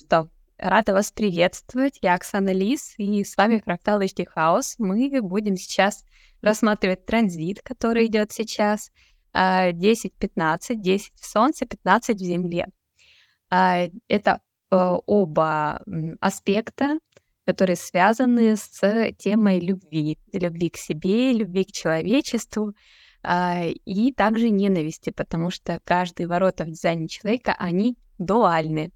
Что, рада вас приветствовать. Я Оксана Лис, и с вами Фрактал HD House. Мы будем сейчас рассматривать транзит, который идет сейчас. 10-15, 10 в Солнце, 15 в Земле. А, это э, оба аспекта, которые связаны с темой любви, любви к себе, любви к человечеству а, и также ненависти, потому что каждый ворота в дизайне человека, они дуальны.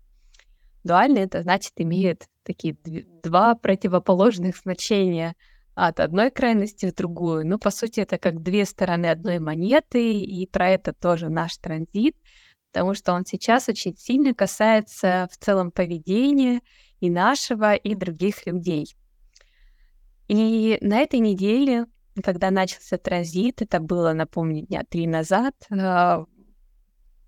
Дуальны — это значит, имеют такие два противоположных значения от одной крайности в другую. Ну, по сути, это как две стороны одной монеты, и про это тоже наш транзит, потому что он сейчас очень сильно касается в целом поведения и нашего, и других людей. И на этой неделе, когда начался транзит, это было, напомню, дня три назад, а,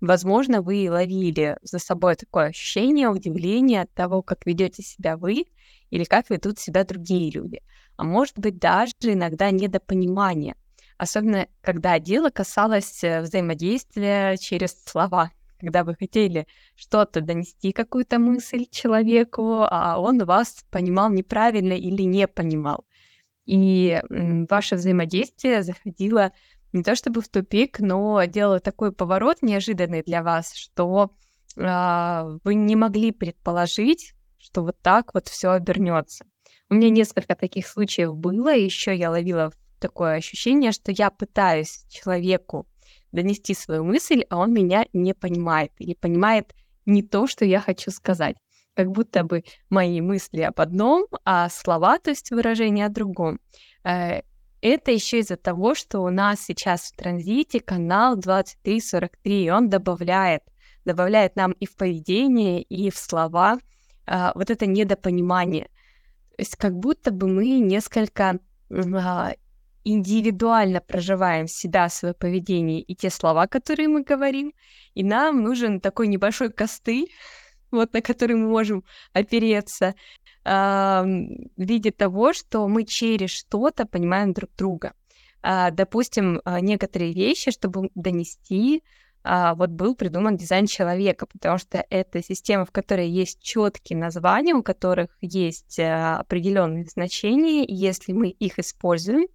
возможно, вы ловили за собой такое ощущение, удивление от того, как ведете себя вы или как ведут себя другие люди. А может быть, даже иногда недопонимание, особенно когда дело касалось э, взаимодействия через слова когда вы хотели что-то донести, какую-то мысль человеку, а он вас понимал неправильно или не понимал. И ваше взаимодействие заходило не то чтобы в тупик, но делало такой поворот неожиданный для вас, что э, вы не могли предположить, что вот так вот все обернется. У меня несколько таких случаев было, еще я ловила такое ощущение, что я пытаюсь человеку донести свою мысль, а он меня не понимает или понимает не то, что я хочу сказать. Как будто бы мои мысли об одном, а слова, то есть выражение о другом. Это еще из-за того, что у нас сейчас в транзите канал 2343, и он добавляет, добавляет нам и в поведение, и в слова а, вот это недопонимание. То есть как будто бы мы несколько а, индивидуально проживаем себя, свое поведение и те слова, которые мы говорим, и нам нужен такой небольшой костыль, вот на который мы можем опереться, в виде того, что мы через что-то понимаем друг друга. Э, допустим, э, некоторые вещи, чтобы донести, вот был придуман дизайн человека, потому что это система, в которой есть четкие названия, у которых есть определенные значения, и если мы их используем,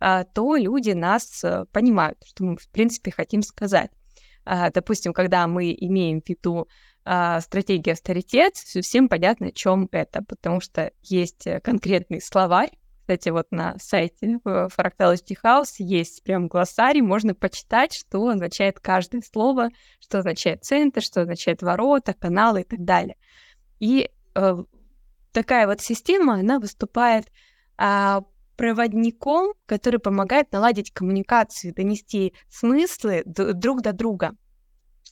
а, то люди нас э, понимают, что мы, в принципе, хотим сказать. А, допустим, когда мы имеем в виду а, стратегию авторитет, всем понятно, о чем это, потому что есть э, конкретный словарь. Кстати, вот на сайте Fractal HD House есть прям глоссарий, можно почитать, что означает каждое слово, что означает центр, что означает ворота, каналы и так далее. И э, такая вот система, она выступает а, проводником, который помогает наладить коммуникацию, донести смыслы друг до друга.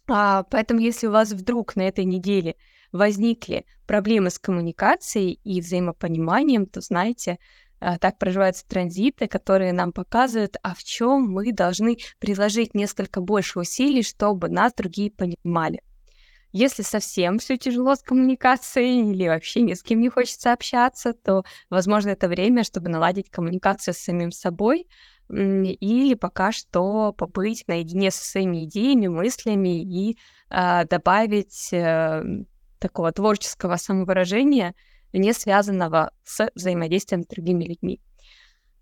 А, поэтому, если у вас вдруг на этой неделе возникли проблемы с коммуникацией и взаимопониманием, то знаете, а, так проживаются транзиты, которые нам показывают, а в чем мы должны приложить несколько больше усилий, чтобы нас другие понимали. Если совсем все тяжело с коммуникацией или вообще ни с кем не хочется общаться, то, возможно, это время, чтобы наладить коммуникацию с самим собой или пока что побыть наедине со своими идеями, мыслями и э, добавить э, такого творческого самовыражения, не связанного с взаимодействием с другими людьми.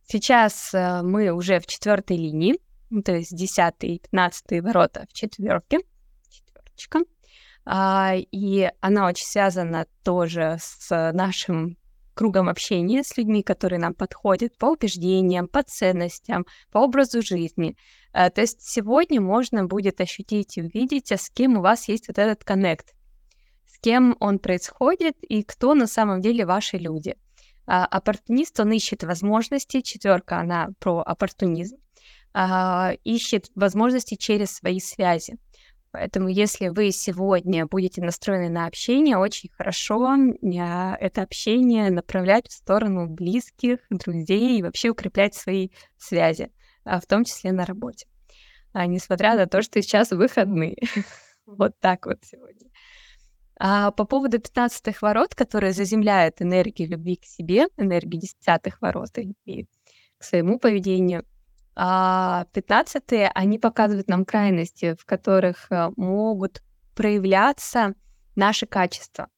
Сейчас э, мы уже в четвертой линии, то есть 10 и 15 ворота в четверке, четверочка. А, и она очень связана тоже с нашим кругом общения с людьми, которые нам подходят по убеждениям, по ценностям, по образу жизни. А, то есть сегодня можно будет ощутить и увидеть, а с кем у вас есть вот этот коннект, с кем он происходит и кто на самом деле ваши люди. Оппортунист, он ищет возможности, четверка, она про оппортунизм, ищет возможности через свои связи. Поэтому если вы сегодня будете настроены на общение, очень хорошо это общение направлять в сторону близких, друзей и вообще укреплять свои связи, а, в том числе на работе. А, несмотря на то, что сейчас выходные. вот так вот сегодня. А по поводу 15 ворот, которые заземляют энергию любви к себе, энергию десятых ворот и к своему поведению — а 15 они показывают нам крайности, в которых э, могут проявляться наши качества.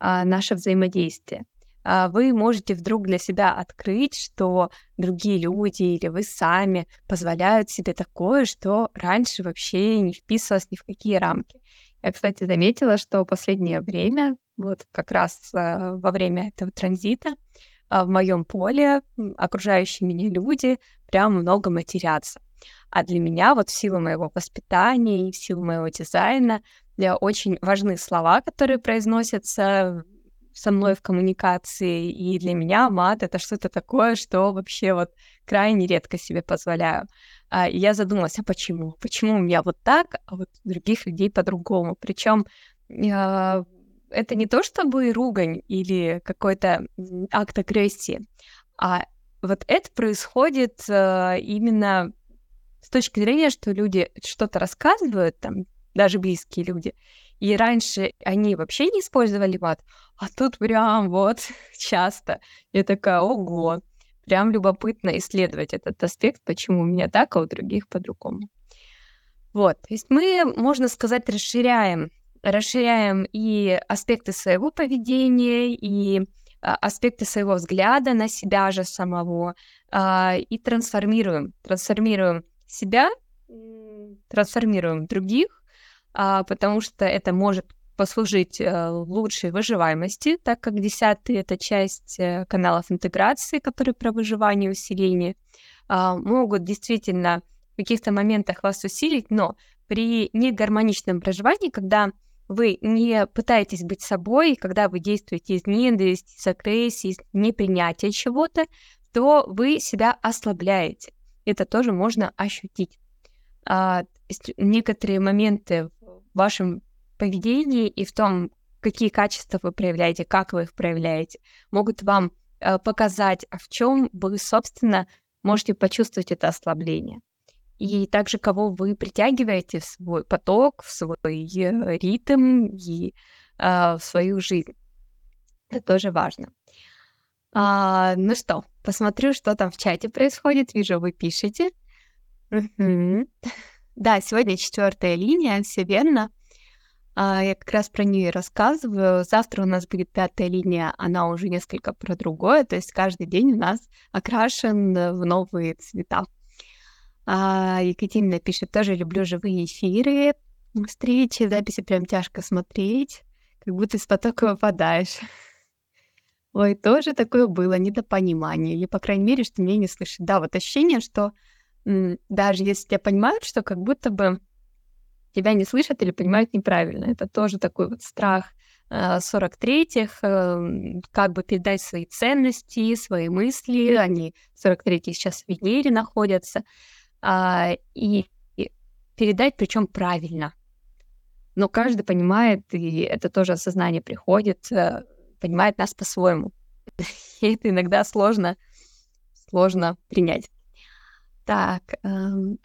а, наше взаимодействие. А, вы можете вдруг для себя открыть, что другие люди или вы сами позволяют себе такое, что раньше вообще не вписывалось ни в какие рамки. Я, кстати, заметила, что последнее время, вот как раз э, во время этого транзита, э, в моем поле окружающие меня люди прям много матерятся. А для меня вот в силу моего воспитания и в силу моего дизайна очень важны слова, которые произносятся со мной в коммуникации, и для меня мат — это что-то такое, что вообще вот крайне редко себе позволяю. А, и я задумалась, а почему? Почему у меня вот так, а вот у других людей по-другому? Причем а, это не то чтобы ругань или какой-то акт агрессии, а вот это происходит а, именно с точки зрения, что люди что-то рассказывают, там, даже близкие люди, и раньше они вообще не использовали мат, а тут прям вот часто. Я такая, ого, прям любопытно исследовать этот аспект, почему у меня так, а у других по-другому. Вот, то есть мы, можно сказать, расширяем, расширяем и аспекты своего поведения, и аспекты своего взгляда на себя же самого, а, и трансформируем, трансформируем себя, трансформируем других, а, потому что это может послужить э, лучшей выживаемости, так как десятый — это часть э, каналов интеграции, которые про выживание и усиление, а, могут действительно в каких-то моментах вас усилить, но при негармоничном проживании, когда вы не пытаетесь быть собой, когда вы действуете из ненависти, из агрессии, из непринятия чего-то, то вы себя ослабляете. Это тоже можно ощутить. А, некоторые моменты в вашем поведении и в том, какие качества вы проявляете, как вы их проявляете, могут вам э, показать, а в чем вы, собственно, можете почувствовать это ослабление. И также кого вы притягиваете в свой поток, в свой э, ритм и э, в свою жизнь. Это тоже важно. А, ну что, посмотрю, что там в чате происходит. Вижу, вы пишете. Да, сегодня четвертая линия, все верно. А, я как раз про нее рассказываю. Завтра у нас будет пятая линия, она уже несколько про другое, то есть каждый день у нас окрашен в новые цвета. А, Екатерина пишет, тоже люблю живые эфиры, встречи, записи прям тяжко смотреть, как будто из потока выпадаешь. Ой, тоже такое было, недопонимание, или, по крайней мере, что меня не слышит. Да, вот ощущение, что даже если тебя понимают, что как будто бы тебя не слышат или понимают неправильно. Это тоже такой вот страх 43-х, э, эм, как бы передать свои ценности, свои мысли. Они 43-й сейчас в Венере находятся. А, и передать, причем правильно. Но каждый понимает, и это тоже осознание приходит, э, понимает нас по-своему. И это иногда сложно, сложно принять. Так, эм...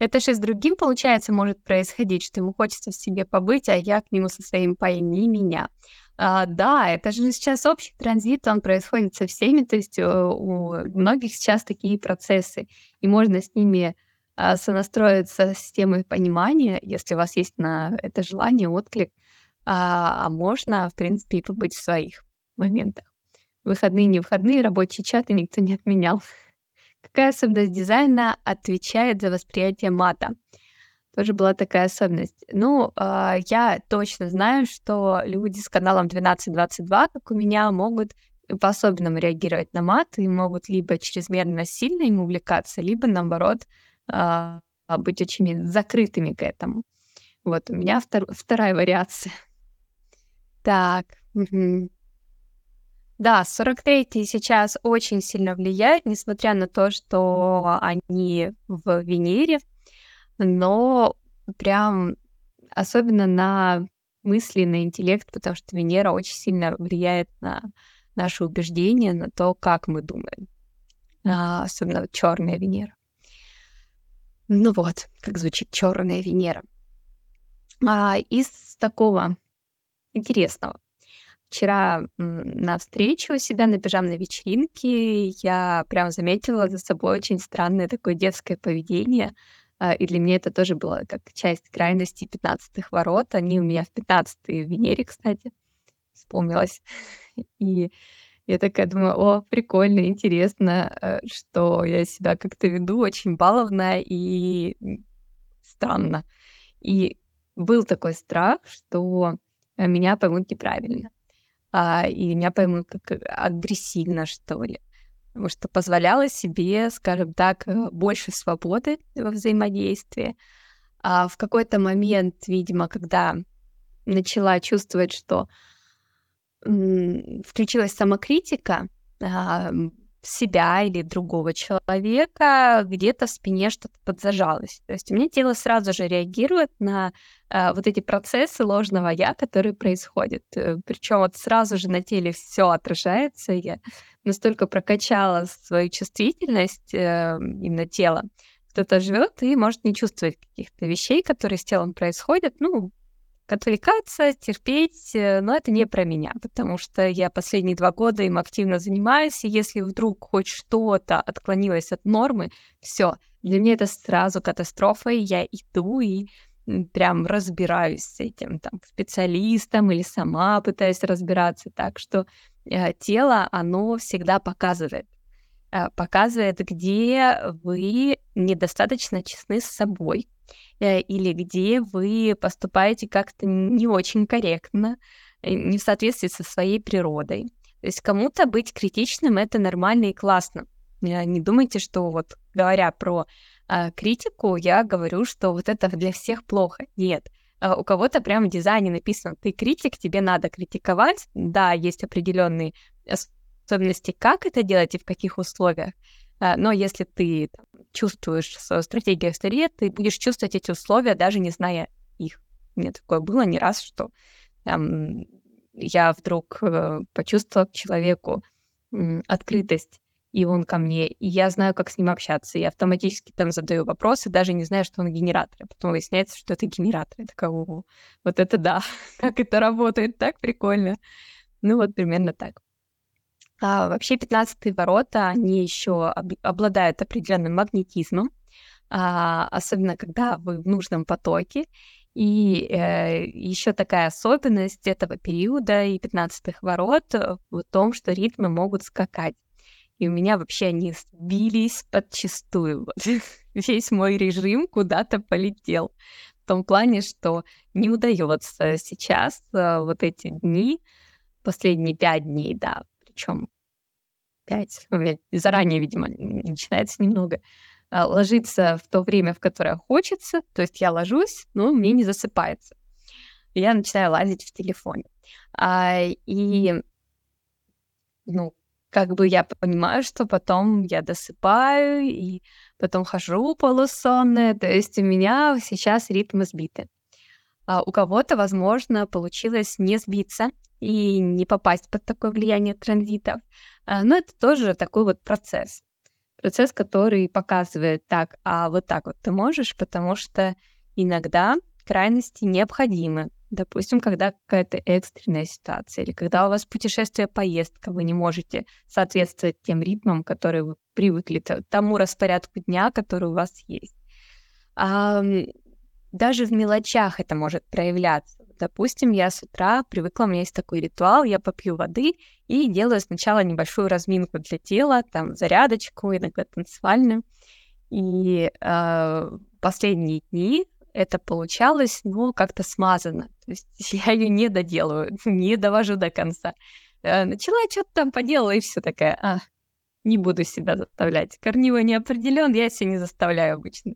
это же с другим, получается, может происходить, что ему хочется в себе побыть, а я к нему со своим «пойми меня». А, да, это же сейчас общий транзит, он происходит со всеми, то есть у, э, у многих сейчас такие процессы, и можно с ними а, сонастроиться с темой понимания, если у вас есть на это желание, отклик, а, а можно, в принципе, и побыть в своих моментах. Выходные, не выходные, рабочие чаты никто не отменял. Какая особенность дизайна отвечает за восприятие мата? Тоже была такая особенность. Ну, э, я точно знаю, что люди с каналом 1222, как у меня, могут по-особенному реагировать на мат и могут либо чрезмерно сильно им увлекаться, либо, наоборот, э, быть очень закрытыми к этому. Вот у меня втор- вторая вариация. Так. Да, 43-й сейчас очень сильно влияет, несмотря на то, что они в Венере, но прям особенно на мысли, на интеллект, потому что Венера очень сильно влияет на наши убеждения, на то, как мы думаем. А, особенно черная Венера. Ну вот, как звучит черная Венера. А, из такого интересного. Вчера на встрече у себя на пижамной вечеринке я прям заметила за собой очень странное такое детское поведение. А, и для меня это тоже было как часть крайности 15-х ворот. Они у меня в 15-й в Венере, кстати. вспомнилось. И я такая думаю, о, прикольно, интересно, э, что я себя как-то веду очень баловно и странно. И был такой страх, что э, меня поймут неправильно, а, и меня поймут как агрессивно, что ли. Потому что позволяла себе, скажем так, э, больше свободы во взаимодействии. А в какой-то момент, видимо, когда начала чувствовать, что включилась самокритика а, себя или другого человека, где-то в спине что-то подзажалось. То есть у меня тело сразу же реагирует на а, вот эти процессы ложного я, которые происходят. Э, Причем вот сразу же на теле все отражается. Я настолько прокачала свою чувствительность э, именно тела. Кто-то живет и может не чувствовать каких-то вещей, которые с телом происходят. Ну, отвлекаться, терпеть, э, но это не про меня, потому что я последние два года им активно занимаюсь, и если вдруг хоть что-то отклонилось от нормы, все, для меня это сразу катастрофа, и я иду и прям разбираюсь с этим там специалистом или сама пытаюсь разбираться, так что тело, оно всегда показывает, э, показывает, где вы недостаточно честны с собой, Э, или где вы поступаете как-то не очень корректно, э, не в соответствии со своей природой. То есть кому-то быть критичным это нормально и классно. Э, не думайте, что вот говоря про э, критику, я говорю, что вот это для всех плохо. Нет. У кого-то прямо в дизайне написано, ты критик, тебе надо критиковать. Да, есть определенные особенности, как это делать и в каких условиях. Но если ты чувствуешь свою стратегию в ты будешь чувствовать эти условия, даже не зная их. Мне такое было не раз, что там, я вдруг э, почувствовала к человеку открытость, и он ко мне, и я знаю, как с ним общаться. Я автоматически там задаю вопросы, даже не знаю, что он генератор. А потом выясняется, что это генератор. Я такая, О, вот это да, как это работает, так прикольно. Ну вот примерно так. А, вообще 15 ворота, они еще об, обладают определенным магнетизмом, а, особенно когда вы в нужном потоке. И э, еще такая особенность этого периода и 15 ворот в том, что ритмы могут скакать. И у меня вообще они сбились подчистую. Весь мой режим куда-то полетел. В том плане, что не удается сейчас э, вот эти дни, последние пять дней, да, причем 5, заранее, видимо, начинается немного, а, ложиться в то время, в которое хочется, то есть я ложусь, но мне не засыпается. Я начинаю лазить в телефоне. А, и, ну, как бы я понимаю, что потом я досыпаю, и потом хожу полусонная, то есть у меня сейчас ритм сбиты. А у кого-то, возможно, получилось не сбиться и не попасть под такое влияние транзитов. А, но это тоже такой вот процесс. Процесс, который показывает так, а вот так вот ты можешь, потому что иногда крайности необходимы. Допустим, когда какая-то экстренная ситуация, или когда у вас путешествие, поездка, вы не можете соответствовать тем ритмам, которые вы привыкли, тому распорядку дня, который у вас есть. А, даже в мелочах это может проявляться. Допустим, я с утра привыкла, у меня есть такой ритуал, я попью воды и делаю сначала небольшую разминку для тела, там зарядочку, иногда танцевальную. И э, последние дни это получалось, ну, как-то смазано. То есть я ее не доделаю, не довожу до конца. Э, начала что-то там поделала, и все такая, а, не буду себя заставлять. Корневой не определен, я себя не заставляю обычно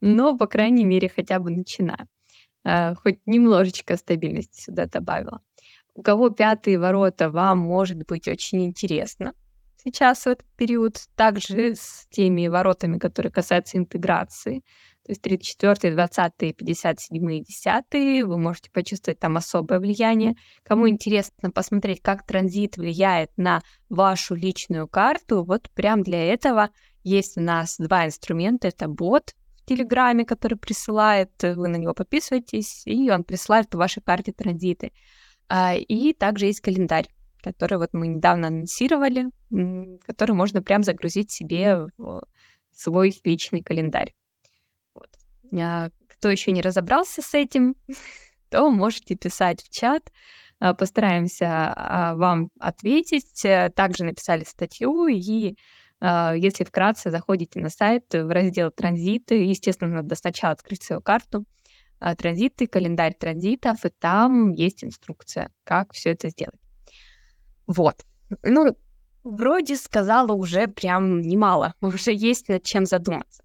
но, по крайней мере, хотя бы начинаю. А, хоть немножечко стабильности сюда добавила. У кого пятые ворота вам может быть очень интересно сейчас в этот период, также с теми воротами, которые касаются интеграции, то есть 34, 20, 57 и 10, вы можете почувствовать там особое влияние. Кому интересно посмотреть, как транзит влияет на вашу личную карту, вот прям для этого есть у нас два инструмента. Это бот Телеграме, который присылает, э, вы на него подписываетесь, и он присылает по вашей карте транзиты. А, и также есть календарь, который вот мы недавно анонсировали, который можно прям загрузить себе в свой личный календарь. А кто еще не разобрался с этим, то можете писать в чат, э, постараемся а, вам ответить. Также написали статью, и если вкратце заходите на сайт в раздел «Транзиты», естественно, надо сначала открыть свою карту, транзиты, календарь транзитов, и там есть инструкция, как все это сделать. Вот. Ну, вроде сказала уже прям немало, уже есть над чем задуматься.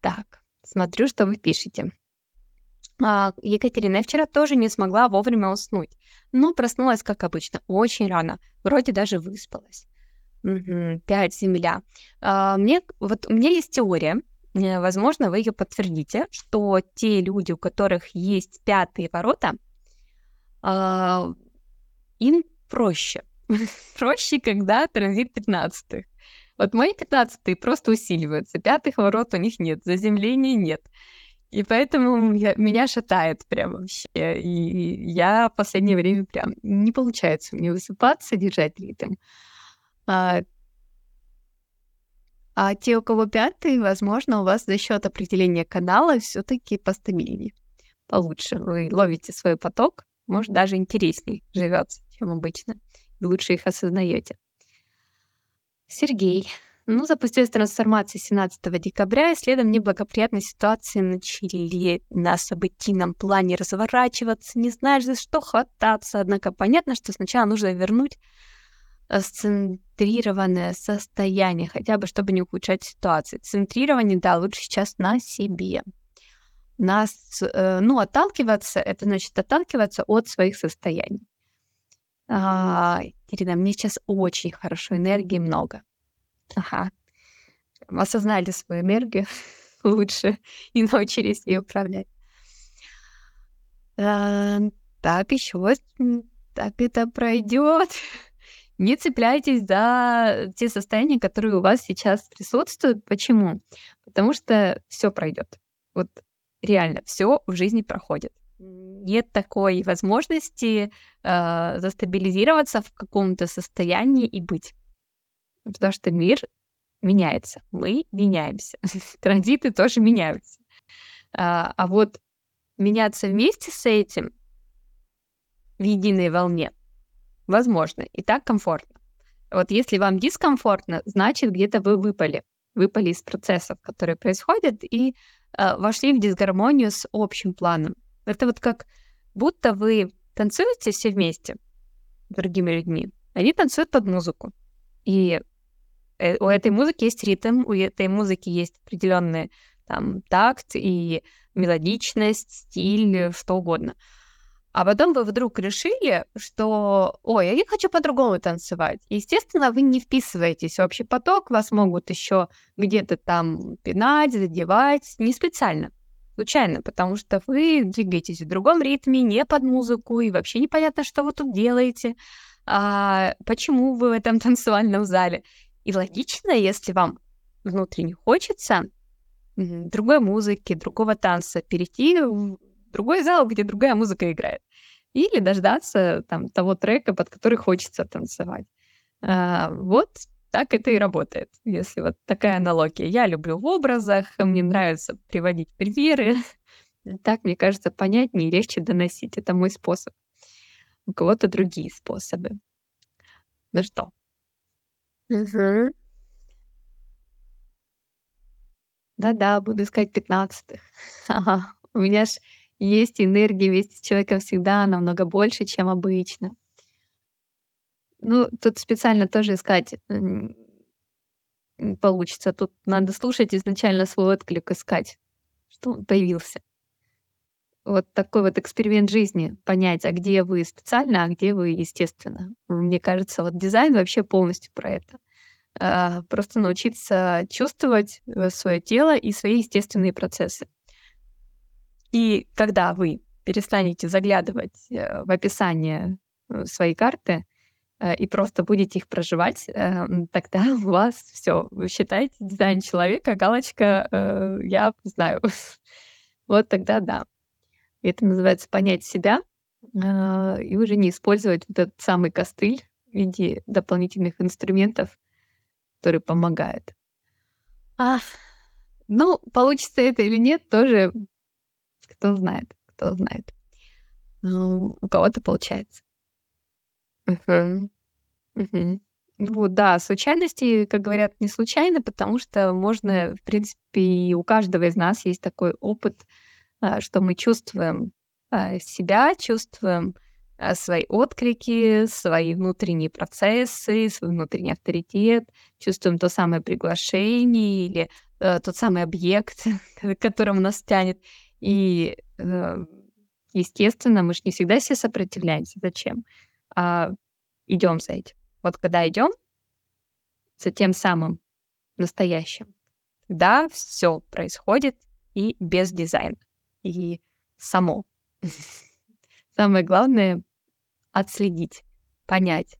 Так, смотрю, что вы пишете. А, Екатерина, я вчера тоже не смогла вовремя уснуть, но проснулась, как обычно, очень рано, вроде даже выспалась. Угу, пять земля. А, мне, вот у меня есть теория, э, возможно, вы ее подтвердите, что те люди, у которых есть пятые ворота, а, им проще. проще, когда транзит 15 Вот мои 15 просто усиливаются, пятых ворот у них нет, заземления нет. И поэтому я, меня шатает прям вообще. И я в последнее время прям не получается мне высыпаться, держать ритм. А, а те, у кого пятый, возможно, у вас за счет определения канала все-таки постабильнее, получше. Вы ловите свой поток, может, даже интересней живется, чем обычно. И лучше их осознаете. Сергей. Ну, запустилась трансформация 17 декабря, и следом неблагоприятные ситуации начали на событийном плане разворачиваться, не знаешь, за что хвататься. Однако понятно, что сначала нужно вернуть э, центрированное состояние, хотя бы чтобы не ухудшать ситуацию. Центрирование, да, лучше сейчас на себе. Нас, э, ну, отталкиваться, это значит отталкиваться от своих состояний. А, Ирина, мне сейчас очень хорошо, энергии много. Ага. Осознали свою энергию лучше и научились ее управлять. А, так, еще так это пройдет. Не цепляйтесь за те состояния, которые у вас сейчас присутствуют. Почему? Потому что все пройдет. Вот реально все в жизни проходит. Нет такой возможности э, застабилизироваться в каком-то состоянии и быть. Потому что мир меняется. Мы меняемся. Транзиты тоже меняются. А, а вот меняться вместе с этим в единой волне возможно. И так комфортно. Вот если вам дискомфортно, значит, где-то вы выпали. Выпали из процессов, которые происходят, и э, вошли в дисгармонию с общим планом. Это вот как будто вы танцуете все вместе с другими людьми. Они танцуют под музыку. И Э, у этой музыки есть ритм, у этой музыки есть определенный там такт и мелодичность, стиль, что угодно. А потом вы вдруг решили, что, ой, я хочу по-другому танцевать. Естественно, вы не вписываетесь в общий поток, вас могут еще где-то там пинать, задевать, не специально, случайно, потому что вы двигаетесь в другом ритме, не под музыку, и вообще непонятно, что вы тут делаете, а, почему вы в этом танцевальном зале. И логично, если вам внутренне хочется другой музыки, другого танца, перейти в другой зал, где другая музыка играет. Или дождаться там того трека, под который хочется танцевать. А, вот так это и работает, если вот такая аналогия. Я люблю в образах, мне нравится приводить примеры. Так, мне кажется, понятнее и легче доносить. Это мой способ. У кого-то другие способы. Ну что. Да-да, буду искать пятнадцатых. Ага. У меня ж есть энергия вместе с человеком всегда намного больше, чем обычно. Ну, тут специально тоже искать получится. Тут надо слушать изначально свой отклик, искать, что он появился. Вот такой вот эксперимент жизни, понять, а где вы специально, а где вы естественно. Мне кажется, вот дизайн вообще полностью про это. А, просто научиться чувствовать э, свое тело и свои естественные процессы. И когда вы перестанете заглядывать э, в описание э, своей карты и просто будете их проживать, тогда у вас все, вы считаете дизайн человека, галочка, я знаю. Вот тогда да. Это называется понять себя а, и уже не использовать вот этот самый костыль в виде дополнительных инструментов, которые помогают. А, ну, получится это или нет, тоже кто знает, кто знает. ну, у кого-то получается. Мгм. Вот, да, случайности, как говорят, не случайно, потому что можно, в принципе, и у каждого из нас есть такой опыт, а, что мы чувствуем а, себя, чувствуем а, свои отклики, свои внутренние процессы, свой внутренний авторитет, чувствуем то самое приглашение или э, тот самый объект, к которому нас тянет. И, э, естественно, мы же не всегда все сопротивляемся. Зачем? А идем за этим. Вот когда идем за тем самым настоящим, да, все происходит и без дизайна, и само. Самое главное — отследить, понять.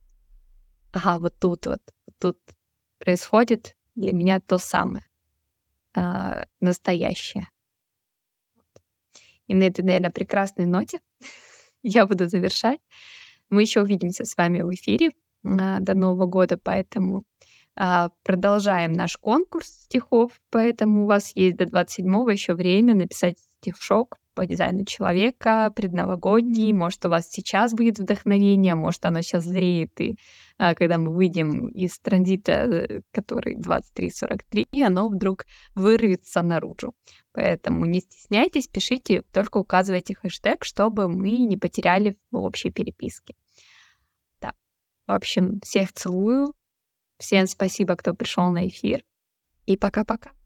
Ага, вот тут вот тут происходит для меня то самое, а, настоящее. И на этой, наверное, прекрасной ноте я буду завершать. Мы еще увидимся с вами в эфире а, до Нового года, поэтому а, продолжаем наш конкурс стихов, поэтому у вас есть до 27-го еще время написать стишок по дизайну человека, предновогодний. Может, у вас сейчас будет вдохновение, может, оно сейчас зреет, и когда мы выйдем из транзита, э, который 23-43, оно вдруг вырвется наружу. Поэтому не стесняйтесь, пишите, только указывайте хэштег, чтобы мы не потеряли в общей переписке. Да. В общем, всех целую. Всем спасибо, кто пришел на эфир. И пока-пока.